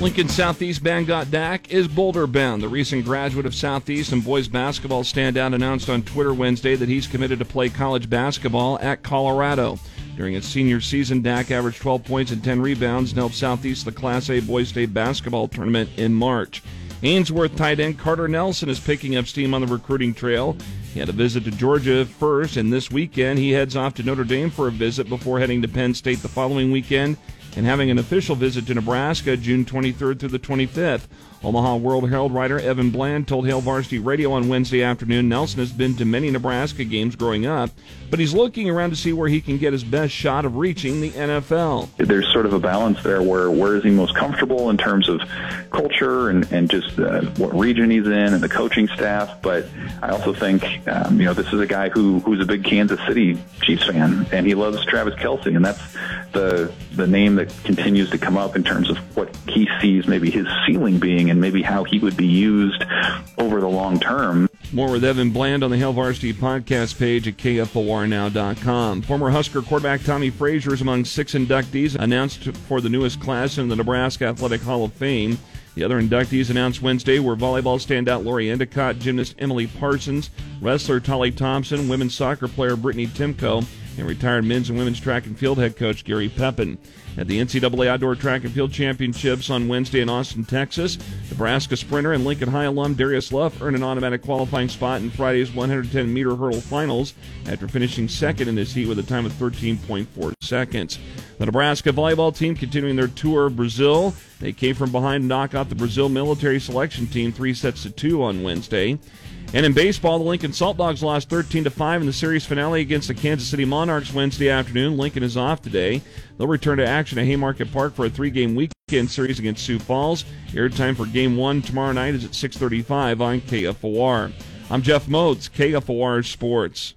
Lincoln Southeast Bangot Dak is Boulder bound. The recent graduate of Southeast and boys basketball standout announced on Twitter Wednesday that he's committed to play college basketball at Colorado. During his senior season, Dak averaged 12 points and 10 rebounds and helped Southeast the Class A Boys State basketball tournament in March. Ainsworth tight end Carter Nelson is picking up steam on the recruiting trail. He had a visit to Georgia first, and this weekend he heads off to Notre Dame for a visit before heading to Penn State the following weekend and having an official visit to Nebraska June 23rd through the 25th. Omaha World Herald writer Evan Bland told Hail Varsity Radio on Wednesday afternoon Nelson has been to many Nebraska games growing up, but he's looking around to see where he can get his best shot of reaching the NFL. There's sort of a balance there where where is he most comfortable in terms of culture and, and just uh, what region he's in and the coaching staff, but I also think, um, you know, this is a guy who, who's a big Kansas City Chiefs fan and he loves Travis Kelce, and that's the, the name that continues to come up in terms of what he sees maybe his ceiling being and maybe how he would be used over the long term. More with Evan Bland on the Hail Varsity podcast page at KFORnow.com. Former Husker quarterback Tommie Frazier is among six inductees announced for the newest class in the Nebraska Athletic Hall of Fame. The other inductees announced Wednesday were volleyball standout Lori Endicott, gymnast Emily Parsons, wrestler Tolly Thompson, women's soccer player Brittany Timko, and retired men's and women's track and field head coach Gary Pepin. At the NCAA Outdoor Track and Field Championships on Wednesday in Austin, Texas, Nebraska sprinter and Lincoln High alum Darius Luff earned an automatic qualifying spot in Friday's 110 meter hurdle finals after finishing second in his heat with a time of 13.4 seconds. The Nebraska volleyball team continuing their tour of Brazil. They came from behind to knock out the Brazil military selection team three sets to two on Wednesday. And in baseball, the Lincoln Salt Dogs lost 13 to 5 in the series finale against the Kansas City Monarchs Wednesday afternoon. Lincoln is off today. They'll return to action at Haymarket Park for a three-game weekend series against Sioux Falls. Airtime for Game 1 tomorrow night is at 6:35 on KFOR. I'm Jeff Motz, KFOR Sports.